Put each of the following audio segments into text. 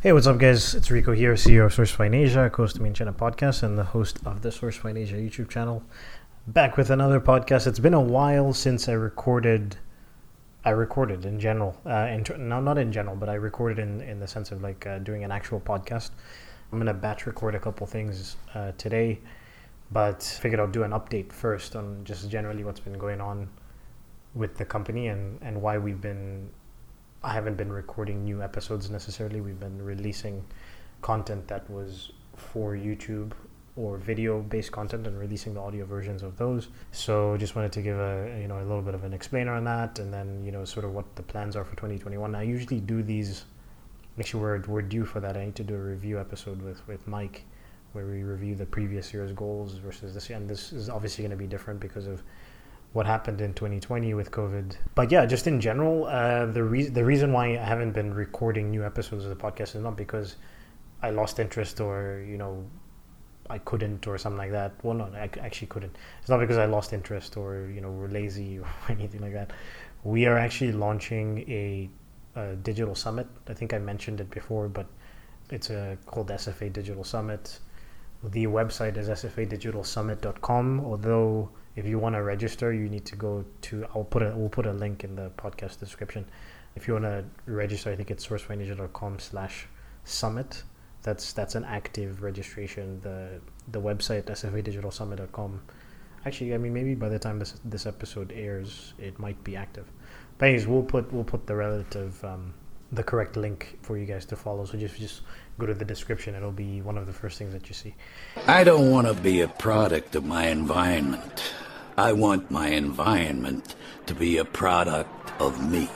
Hey, what's up, guys? It's Rico here, CEO of SourceFind Asia, host of Made in China podcast, and the host of the SourceFind Asia YouTube channel. Back with another podcast. It's been a while since I recorded. I recorded in general, uh, in, no, not in general, but I recorded in in the sense of like uh, doing an actual podcast. I'm gonna batch record a couple things uh, today, but figured I'll do an update first on just generally what's been going on with the company and and why we've been I haven't been recording new episodes necessarily. We've been releasing content that was for YouTube or video based content and releasing the audio versions of those. So just wanted to give a you know a little bit of an explainer on that and then you know sort of what the plans are for 2021. I usually do these actually we're we're due for that. I need to do a review episode with with Mike where we review the previous year's goals versus this year and this is obviously going to be different because of what happened in 2020 with COVID. But yeah, just in general, uh, the reason the reason why I haven't been recording new episodes of the podcast is not because I lost interest or you know I couldn't or something like that. Well, no, I actually couldn't. It's not because I lost interest or you know we're lazy or anything like that. We are actually launching a, a digital summit. I think I mentioned it before, but it's a, uh, called SFA Digital Summit. The website is sfadigitalsummit.com. Although if you want to register, you need to go to. I'll put a we'll put a link in the podcast description. If you want to register, I think it's sourcefindasia.com slash summit. That's that's an active registration. The the website sfadigitalsummit.com. Actually, I mean maybe by the time this this episode airs, it might be active. But anyways, we'll put we'll put the relative um, the correct link for you guys to follow. So just just go to the description. It'll be one of the first things that you see. I don't want to be a product of my environment. I want my environment to be a product of me.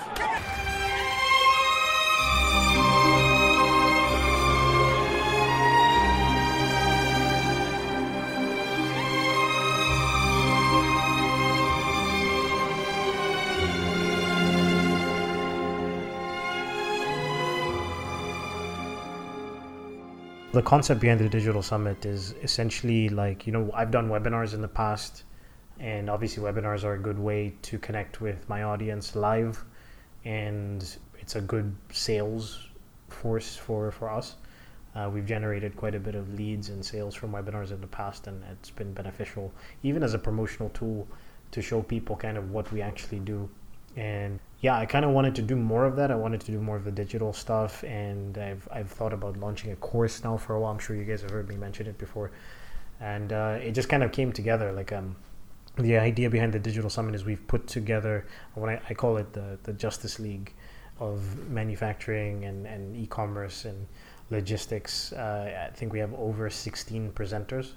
the concept behind the digital summit is essentially like you know i've done webinars in the past and obviously webinars are a good way to connect with my audience live and it's a good sales force for for us uh, we've generated quite a bit of leads and sales from webinars in the past and it's been beneficial even as a promotional tool to show people kind of what we actually do and yeah, I kind of wanted to do more of that. I wanted to do more of the digital stuff, and I've I've thought about launching a course now for a while. I'm sure you guys have heard me mention it before, and uh, it just kind of came together. Like um, the idea behind the digital summit is we've put together what I, I call it the the Justice League of manufacturing and and e-commerce and logistics. Uh, I think we have over 16 presenters.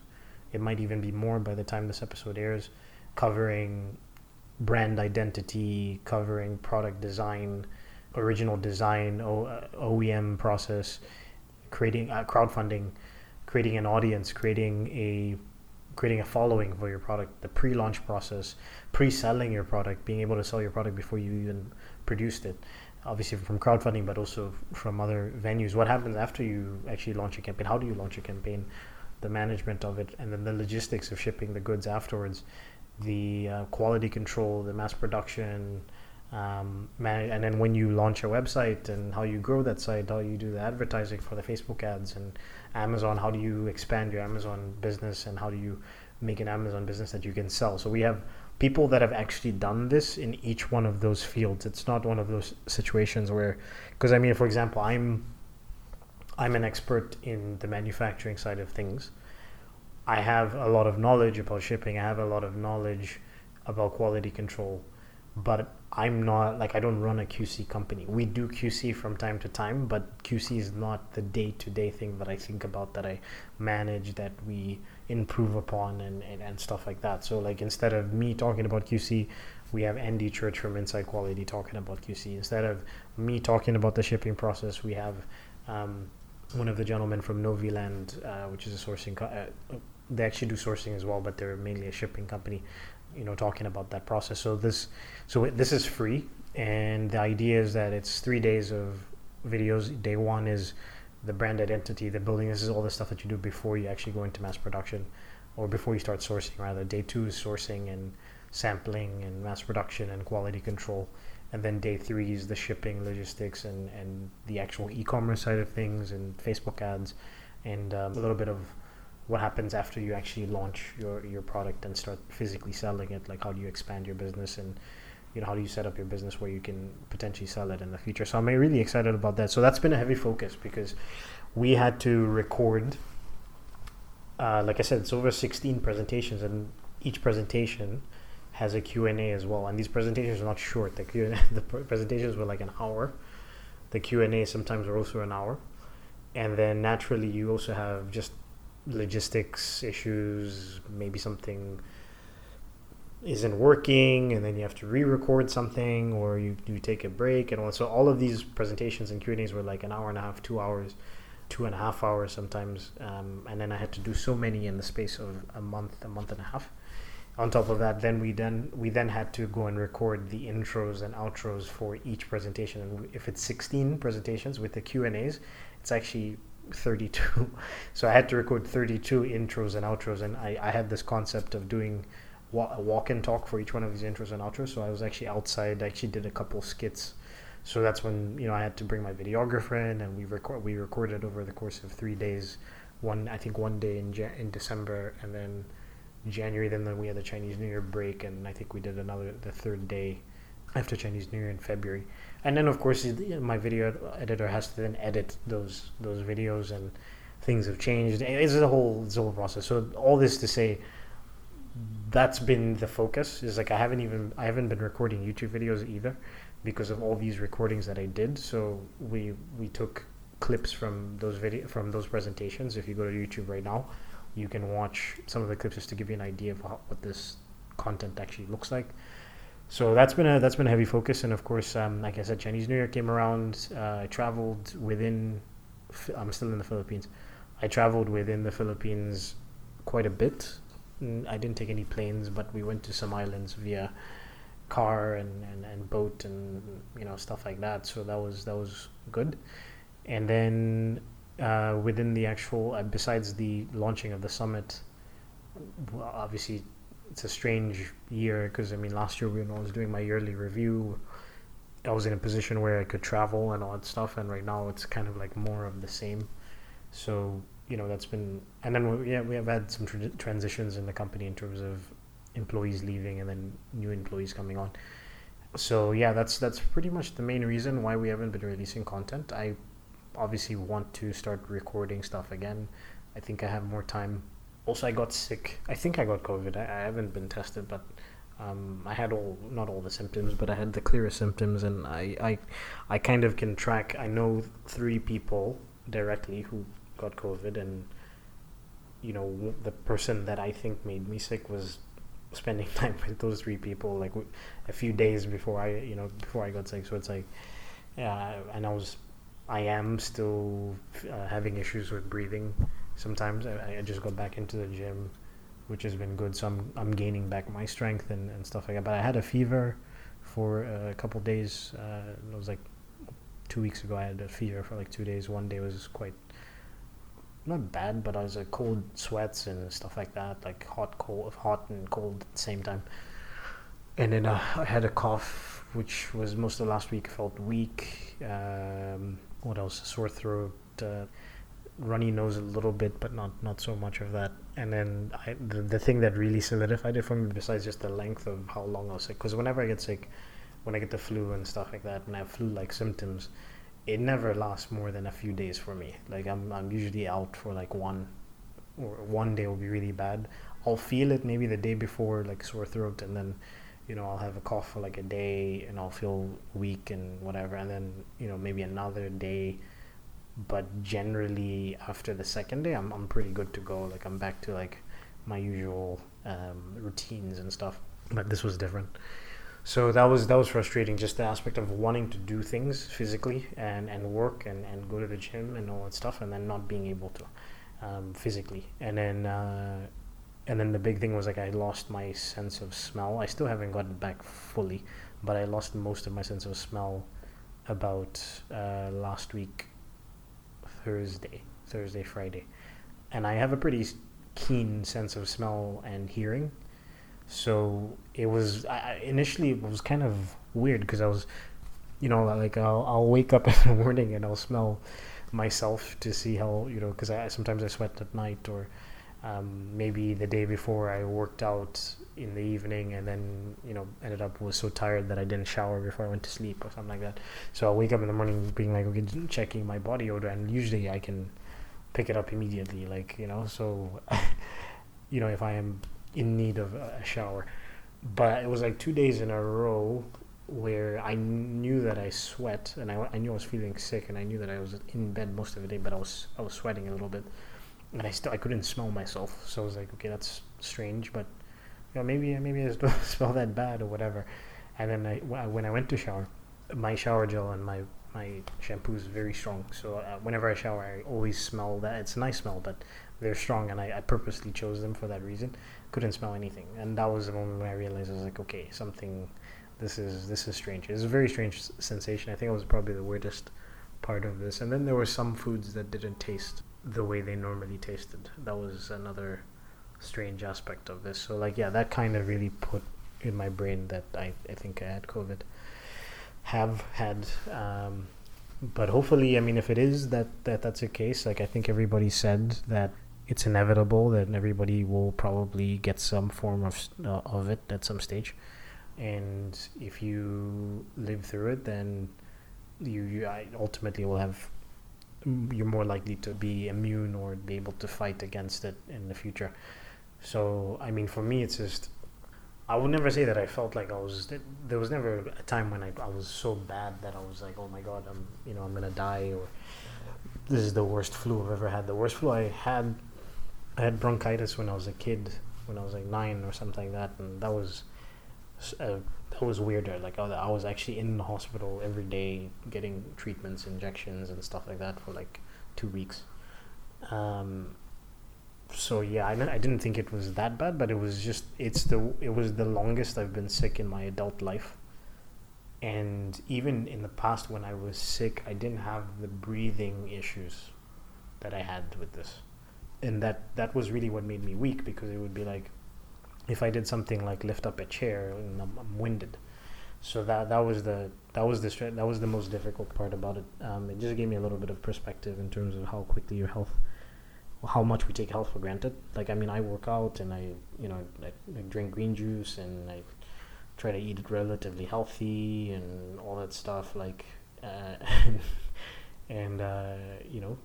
It might even be more by the time this episode airs, covering brand identity, covering product design, original design, o- OEM process, creating uh, crowdfunding, creating an audience, creating a creating a following for your product, the pre-launch process, pre-selling your product, being able to sell your product before you even produced it. Obviously from crowdfunding, but also from other venues. What happens after you actually launch a campaign? How do you launch a campaign? The management of it, and then the logistics of shipping the goods afterwards the uh, quality control, the mass production, um, and then when you launch a website and how you grow that site, how you do the advertising for the Facebook ads and Amazon, how do you expand your Amazon business and how do you make an Amazon business that you can sell. So we have people that have actually done this in each one of those fields. It's not one of those situations where, because I mean, for example, I'm I'm an expert in the manufacturing side of things I have a lot of knowledge about shipping. I have a lot of knowledge about quality control, but I'm not like I don't run a QC company. We do QC from time to time, but QC is not the day-to-day thing that I think about that I manage that we improve upon and, and, and stuff like that. So like instead of me talking about QC, we have Andy Church from Inside Quality talking about QC. Instead of me talking about the shipping process, we have um, one of the gentlemen from Noviland, uh, which is a sourcing co- uh, they actually do sourcing as well, but they're mainly a shipping company. You know, talking about that process. So this, so this is free, and the idea is that it's three days of videos. Day one is the brand identity, the building. This is all the stuff that you do before you actually go into mass production, or before you start sourcing. Rather, day two is sourcing and sampling and mass production and quality control. and then day three is the shipping, logistics, and and the actual e-commerce side of things, and Facebook ads, and um, a little bit of what happens after you actually launch your your product and start physically selling it. Like how do you expand your business and you know how do you set up your business where you can potentially sell it in the future? So i'm really excited about that. So that's been a heavy focus because we had to record uh, like i said it's over 16 presentations and each presentation has a q&a as well. And these presentations are not short. The, Q&A, the presentations were like an hour. The q&a sometimes are also an hour. And then naturally you also have just logistics issues maybe something isn't working and then you have to re-record something or you, you take a break and all so all of these presentations and q&a's were like an hour and a half two hours two and a half hours sometimes um, and then i had to do so many in the space of a month a month and a half. On top of that then we then we then had to go and record the intros and outros for each presentation and if it's 16 presentations with the q&a's it's actually 32 so i had to record 32 intros and outros and i, I had this concept of doing a walk and talk for each one of these intros and outros. So I was actually outside. I actually did a couple skits. So that's when you know I had to bring my videographer in, and we record. We recorded over the course of three days. One, I think, one day in in December, and then January. Then, then we had the Chinese New Year break, and I think we did another the third day after Chinese New Year in February. And then, of course, my video editor has to then edit those those videos, and things have changed. It's a whole it's a whole process. So all this to say that's been the focus is like i haven't even i haven't been recording youtube videos either because of all these recordings that i did so we we took clips from those video from those presentations if you go to youtube right now you can watch some of the clips just to give you an idea of how, what this content actually looks like so that's been a that's been a heavy focus and of course um, like i said chinese new year came around uh, i traveled within i'm still in the philippines i traveled within the philippines quite a bit I didn't take any planes, but we went to some islands via car and, and, and boat and you know stuff like that. So that was that was good. And then uh, within the actual, uh, besides the launching of the summit, obviously it's a strange year because I mean last year when I was doing my yearly review, I was in a position where I could travel and all that stuff, and right now it's kind of like more of the same. So you know that's been and then we, yeah we have had some tra- transitions in the company in terms of employees leaving and then new employees coming on. So yeah that's that's pretty much the main reason why we haven't been releasing content. I obviously want to start recording stuff again. I think i have more time also i got sick i think i got covid i, I haven't been tested but um, I had all not all the symptoms, but I had the clearest symptoms, and I, I, I kind of can track. I know three people directly who got COVID, and you know the person that I think made me sick was spending time with those three people like a few days before I you know before I got sick. So it's like, yeah, and I was, I am still uh, having issues with breathing. Sometimes I, I just got back into the gym, which has been good. So I'm I'm gaining back my strength and, and stuff like that. But I had a fever for a couple days. Uh, it was like two weeks ago. I had a fever for like two days. One day was quite not bad, but I was like cold sweats and stuff like that, like hot, cold, hot and cold at the same time. And then uh, I had a cough, which was most of last week. Felt weak. Um, what else? Sore throat, uh, runny nose a little bit, but not not so much of that. And then I, the the thing that really solidified it for me, besides just the length of how long I was sick, because whenever I get sick, when I get the flu and stuff like that, when I have flu-like symptoms, it never lasts more than a few days for me. Like I'm I'm usually out for like one or one day will be really bad. I'll feel it maybe the day before like sore throat and then you know I'll have a cough for like a day and I'll feel weak and whatever and then you know maybe another day but generally after the second day I'm I'm pretty good to go. Like I'm back to like my usual um, routines and stuff but this was different. So that was that was frustrating just the aspect of wanting to do things physically and and work and and go to the gym and all that stuff and then not being able to um, physically. And then uh, and then the big thing was like I lost my sense of smell. I still haven't gotten back fully but I lost most of my sense of smell about uh, last week Thursday Thursday Friday. And I have a pretty keen sense of smell and hearing. So it was I, initially it was kind of weird because I was, you know, like I'll I'll wake up in the morning and I'll smell myself to see how you know because I sometimes I sweat at night or um, maybe the day before I worked out in the evening and then you know ended up was so tired that I didn't shower before I went to sleep or something like that. So I'll wake up in the morning being like okay checking my body odor and usually I can pick it up immediately like you know so you know if I am in need of a shower. But it was like two days in a row where I knew that I sweat and I, I knew I was feeling sick and I knew that I was in bed most of the day, but I was I was sweating a little bit, and I still I couldn't smell myself. So I was like, okay, that's strange, but you know maybe maybe I don't smell that bad or whatever. And then I when I went to shower, my shower gel and my my shampoo is very strong. So uh, whenever I shower, I always smell that. It's a nice smell, but they're strong, and I, I purposely chose them for that reason. Couldn't smell anything, and that was the moment when I realized I was like, okay, something. This is this is strange. It's a very strange sensation. I think it was probably the weirdest part of this. And then there were some foods that didn't taste the way they normally tasted. That was another strange aspect of this. So like yeah, that kind of really put in my brain that I, I think I had COVID. Have had um, but hopefully, I mean, if it is that, that that's a case, like I think everybody said that it's inevitable that everybody will probably get some form of uh, of it at some stage, and if you live through it, then you, you ultimately will have you're more likely to be immune or be able to fight against it in the future. So, I mean, for me, it's just I would never say that I felt like I was. There was never a time when I, I was so bad that I was like, oh my god, I'm you know I'm gonna die or this is the worst flu I've ever had. The worst flu I had, I had bronchitis when I was a kid, when I was like nine or something like that, and that was uh, that was weirder. Like I was actually in the hospital every day getting treatments, injections, and stuff like that for like two weeks. Um, so yeah, I, I didn't think it was that bad, but it was just it's the it was the longest I've been sick in my adult life. And even in the past when I was sick, I didn't have the breathing issues that I had with this. And that that was really what made me weak because it would be like if I did something like lift up a chair and I'm, I'm winded. So that that was the that was the that was the most difficult part about it. Um, it just gave me a little bit of perspective in terms of how quickly your health how much we take health for granted. Like I mean, I work out and I you know I, I drink green juice and I try to eat it relatively healthy and all that stuff. Like uh, and uh, you know,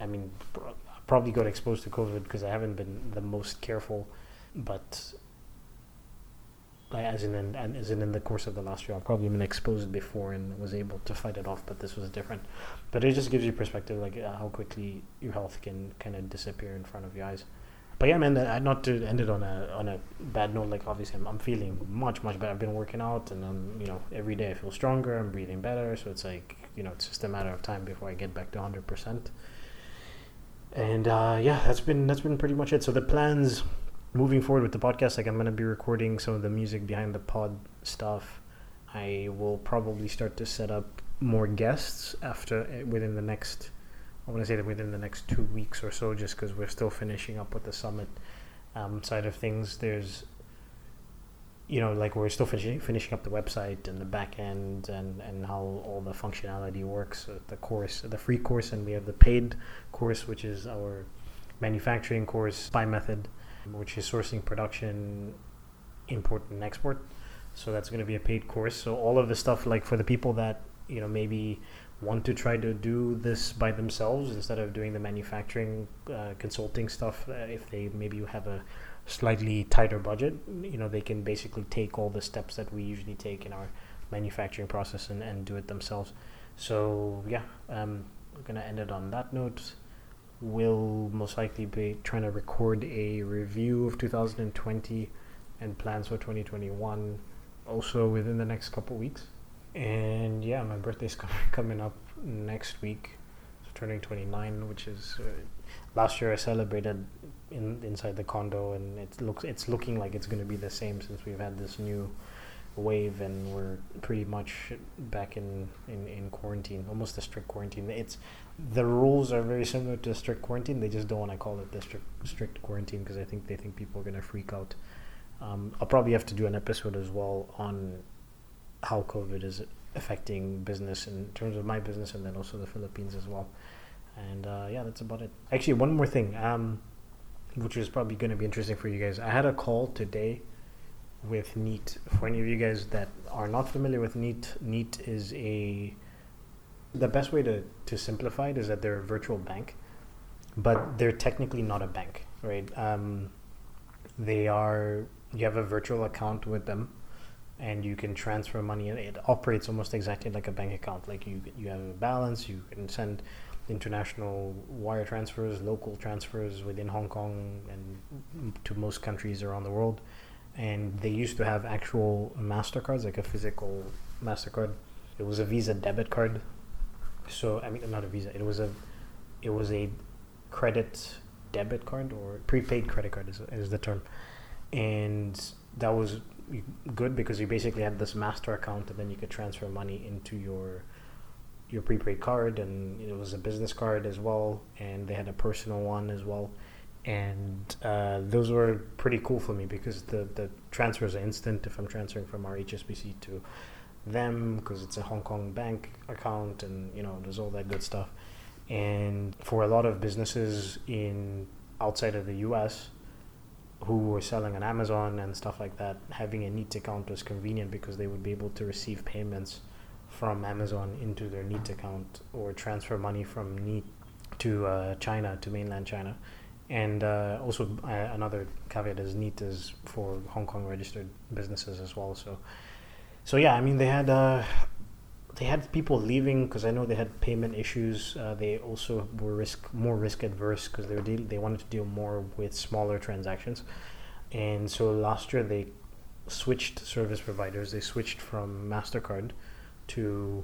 I mean, pr- probably got exposed to COVID because I haven't been the most careful, but like as in, in as in in the course of the last year, I've probably been exposed before and was able to fight it off. But this was different. But it just gives you perspective, like uh, how quickly your health can kind of disappear in front of your eyes. But yeah, man, uh, not to end it on a on a bad note. Like obviously, I'm, I'm feeling much much better. I've been working out, and I'm you know every day I feel stronger. I'm breathing better. So it's like you know it's just a matter of time before I get back to 100 percent. And uh, yeah, that's been that's been pretty much it. So the plans moving forward with the podcast, like I'm gonna be recording some of the music behind the pod stuff. I will probably start to set up more guests after eh, within the next. I want to say that within the next two weeks or so, just because we're still finishing up with the summit um, side of things. There's, you know, like we're still finishing finishing up the website and the back end and and how all the functionality works. Uh, the course, the free course, and we have the paid course, which is our manufacturing course by method which is sourcing, production, import, and export. So that's going to be a paid course. So all of the stuff, like for the people that you know maybe want to try to do this by themselves instead of doing the manufacturing uh, consulting stuff, uh, if they maybe you have a slightly tighter budget, you know they can basically take all the steps that we usually take in our manufacturing process and, and do it themselves. So yeah, um, we're gonna end it on that note will most likely be trying to record a review of 2020 and plans for 2021 also within the next couple weeks. And yeah, my birthday's coming up next week, so turning 29, which is uh, last year I celebrated in inside the condo, and it looks it's looking like it's going to be the same since we've had this new wave and we're pretty much back in, in, in quarantine, almost a strict quarantine. It's the rules are very similar to strict quarantine. They just don't want to call it the strict strict quarantine because I think they think people are gonna freak out Um, I'll probably have to do an episode as well on how COVID is affecting business in terms of my business and then also the Philippines as well. And uh, yeah, that's about it. Actually, one more thing, um, which is probably going to be interesting for you guys. I had a call today with Neat. For any of you guys that are not familiar with Neat, Neat is a the best way to, to simplify it is that they're a virtual bank, but they're technically not a bank, right? Um, they are you have a virtual account with them and you can transfer money it operates almost exactly like a bank account like you you have a balance you can send international wire transfers local transfers within Hong Kong and to most countries around the world and they used to have actual mastercards like a physical mastercard. It was a visa debit card. So i mean not a visa it was a it was a credit debit card or prepaid credit card is, is the term. And that was good because you basically had this master account and then you could transfer money into your your prepaid card and it was a business card as well and they had a personal one as well and uh, those were pretty cool for me because the, the transfers are instant if I'm transferring from our HSBC to them because it's a Hong Kong bank account and you know there's all that good stuff and for a lot of businesses in outside of the US who were selling on Amazon and stuff like that, having a Neat account was convenient because they would be able to receive payments from Amazon into their Neat account or transfer money from Neat to uh, China, to mainland China. And uh, also, uh, another caveat is Neat is for Hong Kong registered businesses as well. So, so yeah, I mean, they had uh, they had people leaving because I know they had payment issues. Uh, they also were risk more risk adverse because they were deal- they wanted to deal more with smaller transactions, and so last year they switched service providers. They switched from Mastercard to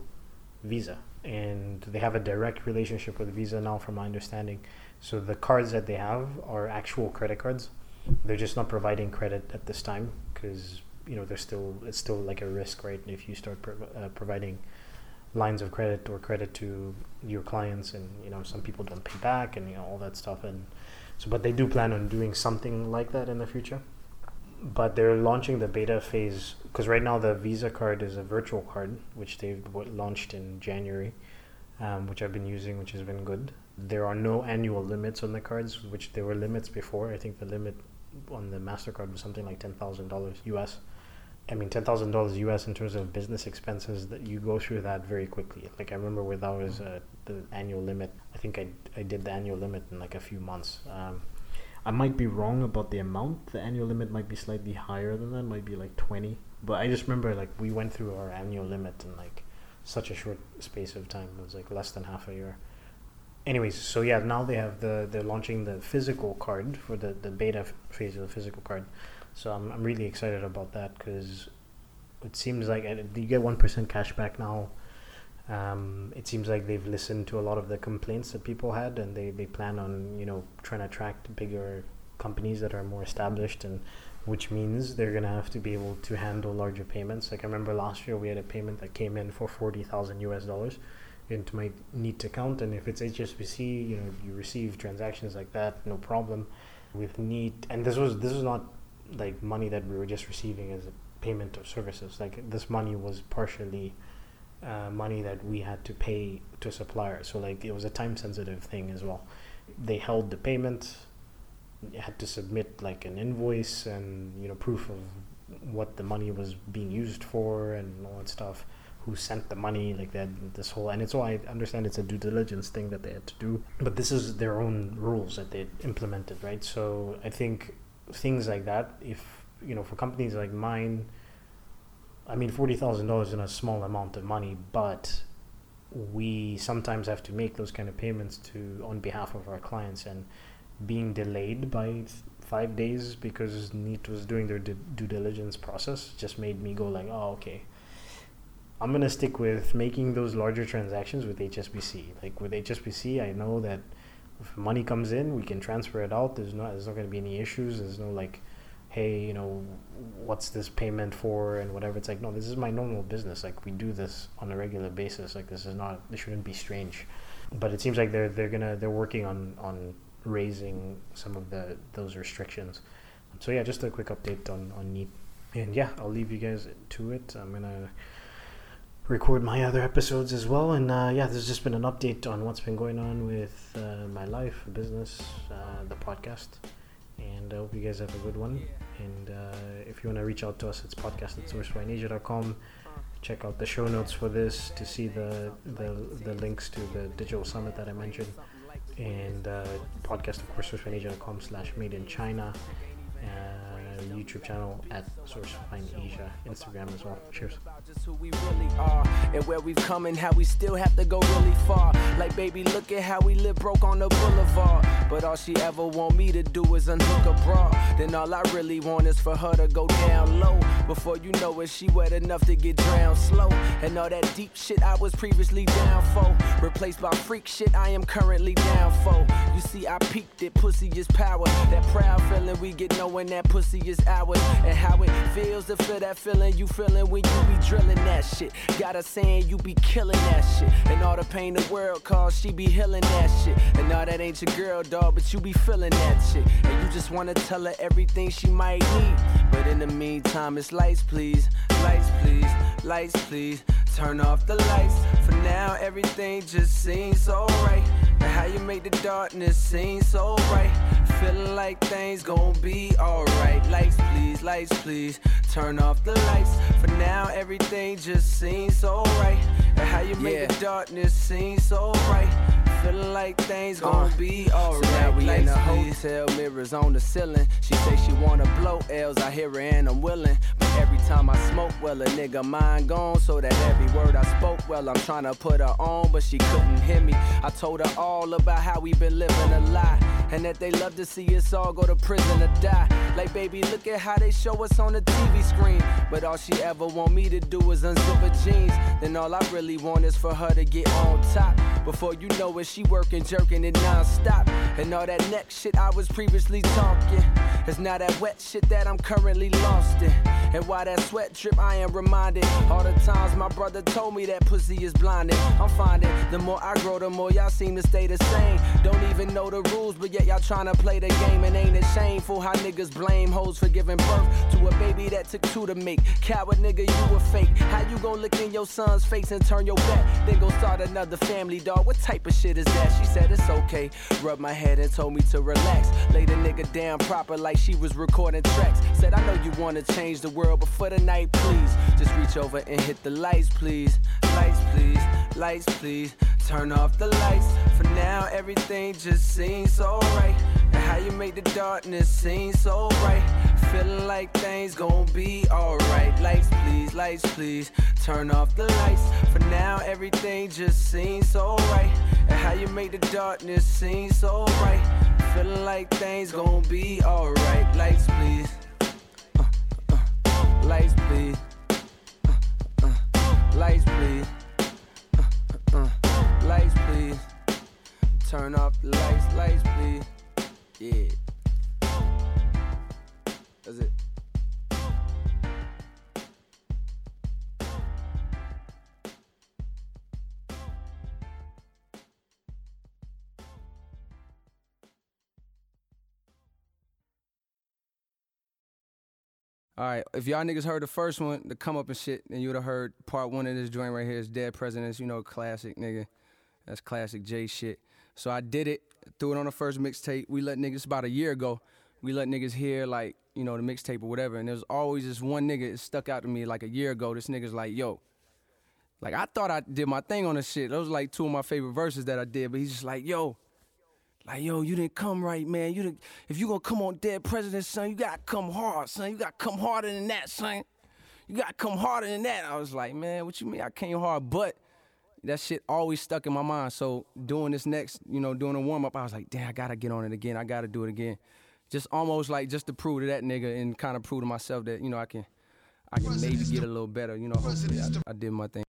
Visa, and they have a direct relationship with Visa now, from my understanding. So the cards that they have are actual credit cards. They're just not providing credit at this time because you know they're still it's still like a risk, right? If you start pro- uh, providing lines of credit or credit to your clients and you know some people don't pay back and you know all that stuff and so but they do plan on doing something like that in the future but they're launching the beta phase because right now the visa card is a virtual card which they've launched in january um, which i've been using which has been good there are no annual limits on the cards which there were limits before i think the limit on the mastercard was something like $10000 us I mean, ten thousand dollars US in terms of business expenses that you go through that very quickly. Like I remember with ours, uh, the annual limit. I think I I did the annual limit in like a few months. Um, I might be wrong about the amount. The annual limit might be slightly higher than that. Might be like twenty. But I just remember like we went through our annual limit in like such a short space of time. It was like less than half a year. Anyways, so yeah, now they have the they're launching the physical card for the the beta phase of the physical card. So I'm, I'm really excited about that because it seems like you get 1% cash back now. Um, it seems like they've listened to a lot of the complaints that people had and they, they plan on, you know, trying to attract bigger companies that are more established and which means they're to have to be able to handle larger payments. Like I remember last year we had a payment that came in for 40,000 US dollars into my Neat account and if it's HSBC, you know, you receive transactions like that, no problem. With Neat and this was this was not like money that we were just receiving as a payment of services. Like this money was partially uh, money that we had to pay to suppliers. So like it was a time sensitive thing as well. They held the payment, had to submit like an invoice and you know proof of what the money was being used for and all that stuff. Who sent the money? Like that, this whole and it's all I understand. It's a due diligence thing that they had to do, but this is their own rules that they implemented, right? So I think things like that if you know for companies like mine i mean $40000 is a small amount of money but we sometimes have to make those kind of payments to on behalf of our clients and being delayed by five days because neat was doing their due diligence process just made me go like oh okay i'm going to stick with making those larger transactions with hsbc like with hsbc i know that if money comes in, we can transfer it out. There's no there's not going to be any issues. There's no like, hey, you know, what's this payment for and whatever. It's like no, this is my normal business. Like we do this on a regular basis. Like this is not this shouldn't be strange. But it seems like they're they're gonna they're working on on raising some of the those restrictions. so yeah, just a quick update on on Neat, and yeah, I'll leave you guys to it. I'm gonna record my other episodes as well, and uh, yeah, there's just been an update on what's been going on with uh, my life, business, uh, the podcast, and I hope you guys have a good one. And uh, if you want to reach out to us, it's podcast at sourcefindasia.com. Check out the show notes for this to see the the, the links to the digital summit that I mentioned and uh, podcast of course sourcefindasia.com slash made in china youtube channel at sourcefind asia instagram as well. Cheers. Just who we really are and where we've come and how we still have to go really far. Like baby look at how we live broke on the boulevard. But all she ever want me to do is unhook a bra. Then all i really want is for her to go down low. Before you know it she wet enough to get drowned slow. And all that deep shit i was previously down for. Replaced by freak shit i am currently down for. You see i peaked it pussy is power. That proud feeling we get knowing that pussy is and how it feels to feel that feeling you feeling when you be drilling that shit. Got her saying you be killing that shit. And all the pain the world cause she be healing that shit. And all that ain't your girl dog but you be feeling that shit. And you just want to tell her everything she might need. But in the meantime it's lights please. Lights please. Lights please. Turn off the lights. For now everything just seems alright. right and how you make the darkness seem so bright feeling like things gonna be all right lights please lights please turn off the lights for now everything just seems so right and how you make yeah. the darkness seem so bright feeling like things gonna uh, be alright. So now we in the hotel, mirrors on the ceiling. She say she wanna blow L's, I hear her and I'm willing. But every time I smoke, well a nigga mind gone. So that every word I spoke, well I'm trying to put her on, but she couldn't hear me. I told her all about how we been living a lie. And that they love to see us all go to prison or die. Like baby, look at how they show us on the TV screen. But all she ever want me to do is unzip her jeans. Then all I really want is for her to get on top. Before you know it, she working, jerking it non-stop. And all that neck shit I was previously talking. It's now that wet shit that I'm currently lost in. And why that sweat drip, I am reminded. All the times my brother told me that pussy is blinded. I'm finding the more I grow, the more y'all seem to stay the same. Don't even know the rules, but yet y'all trying to play the game. And ain't it shameful how niggas blame hoes for giving birth to a baby that took two to make. Coward nigga, you a fake. How you gon' look in your son's face and turn your back? Then go start another family. What type of shit is that? She said it's okay. Rub my head and told me to relax. Lay the nigga down proper like she was recording tracks. Said, I know you wanna change the world, but for the night, please. Just reach over and hit the lights, please. Lights, please. Lights, please. Turn off the lights. For now, everything just seems alright. And how you make the darkness seem so bright. Feeling like things gon' be alright. Lights, please, lights, please. Turn off the lights. For now, everything just seems so right. And how you make the darkness seem so bright. Feeling like things gon' be alright. Lights, please. Uh, uh, uh. Lights, please. Uh, uh, lights, please. Lights, please. Turn off the lights, lights, please. Yeah. All right, if y'all niggas heard the first one, the come up and shit, then you would have heard part one of this joint right here is Dead Presidents, you know, classic nigga. That's classic J shit. So I did it, threw it on the first mixtape. We let niggas about a year ago. We let niggas hear like, you know, the mixtape or whatever. And there's always this one nigga that stuck out to me like a year ago. This nigga's like, yo. Like I thought I did my thing on this shit. Those was like two of my favorite verses that I did, but he's just like, yo, like, yo, you didn't come right, man. You didn't, if you gonna come on dead president, son, you gotta come hard, son. You gotta come harder than that, son. You gotta come harder than that. I was like, man, what you mean I came hard? But that shit always stuck in my mind. So doing this next, you know, doing a warm up, I was like, damn, I gotta get on it again. I gotta do it again. Just almost like just to prove to that nigga and kind of prove to myself that, you know, I can I can maybe get a little better. You know, hopefully I, I did my thing.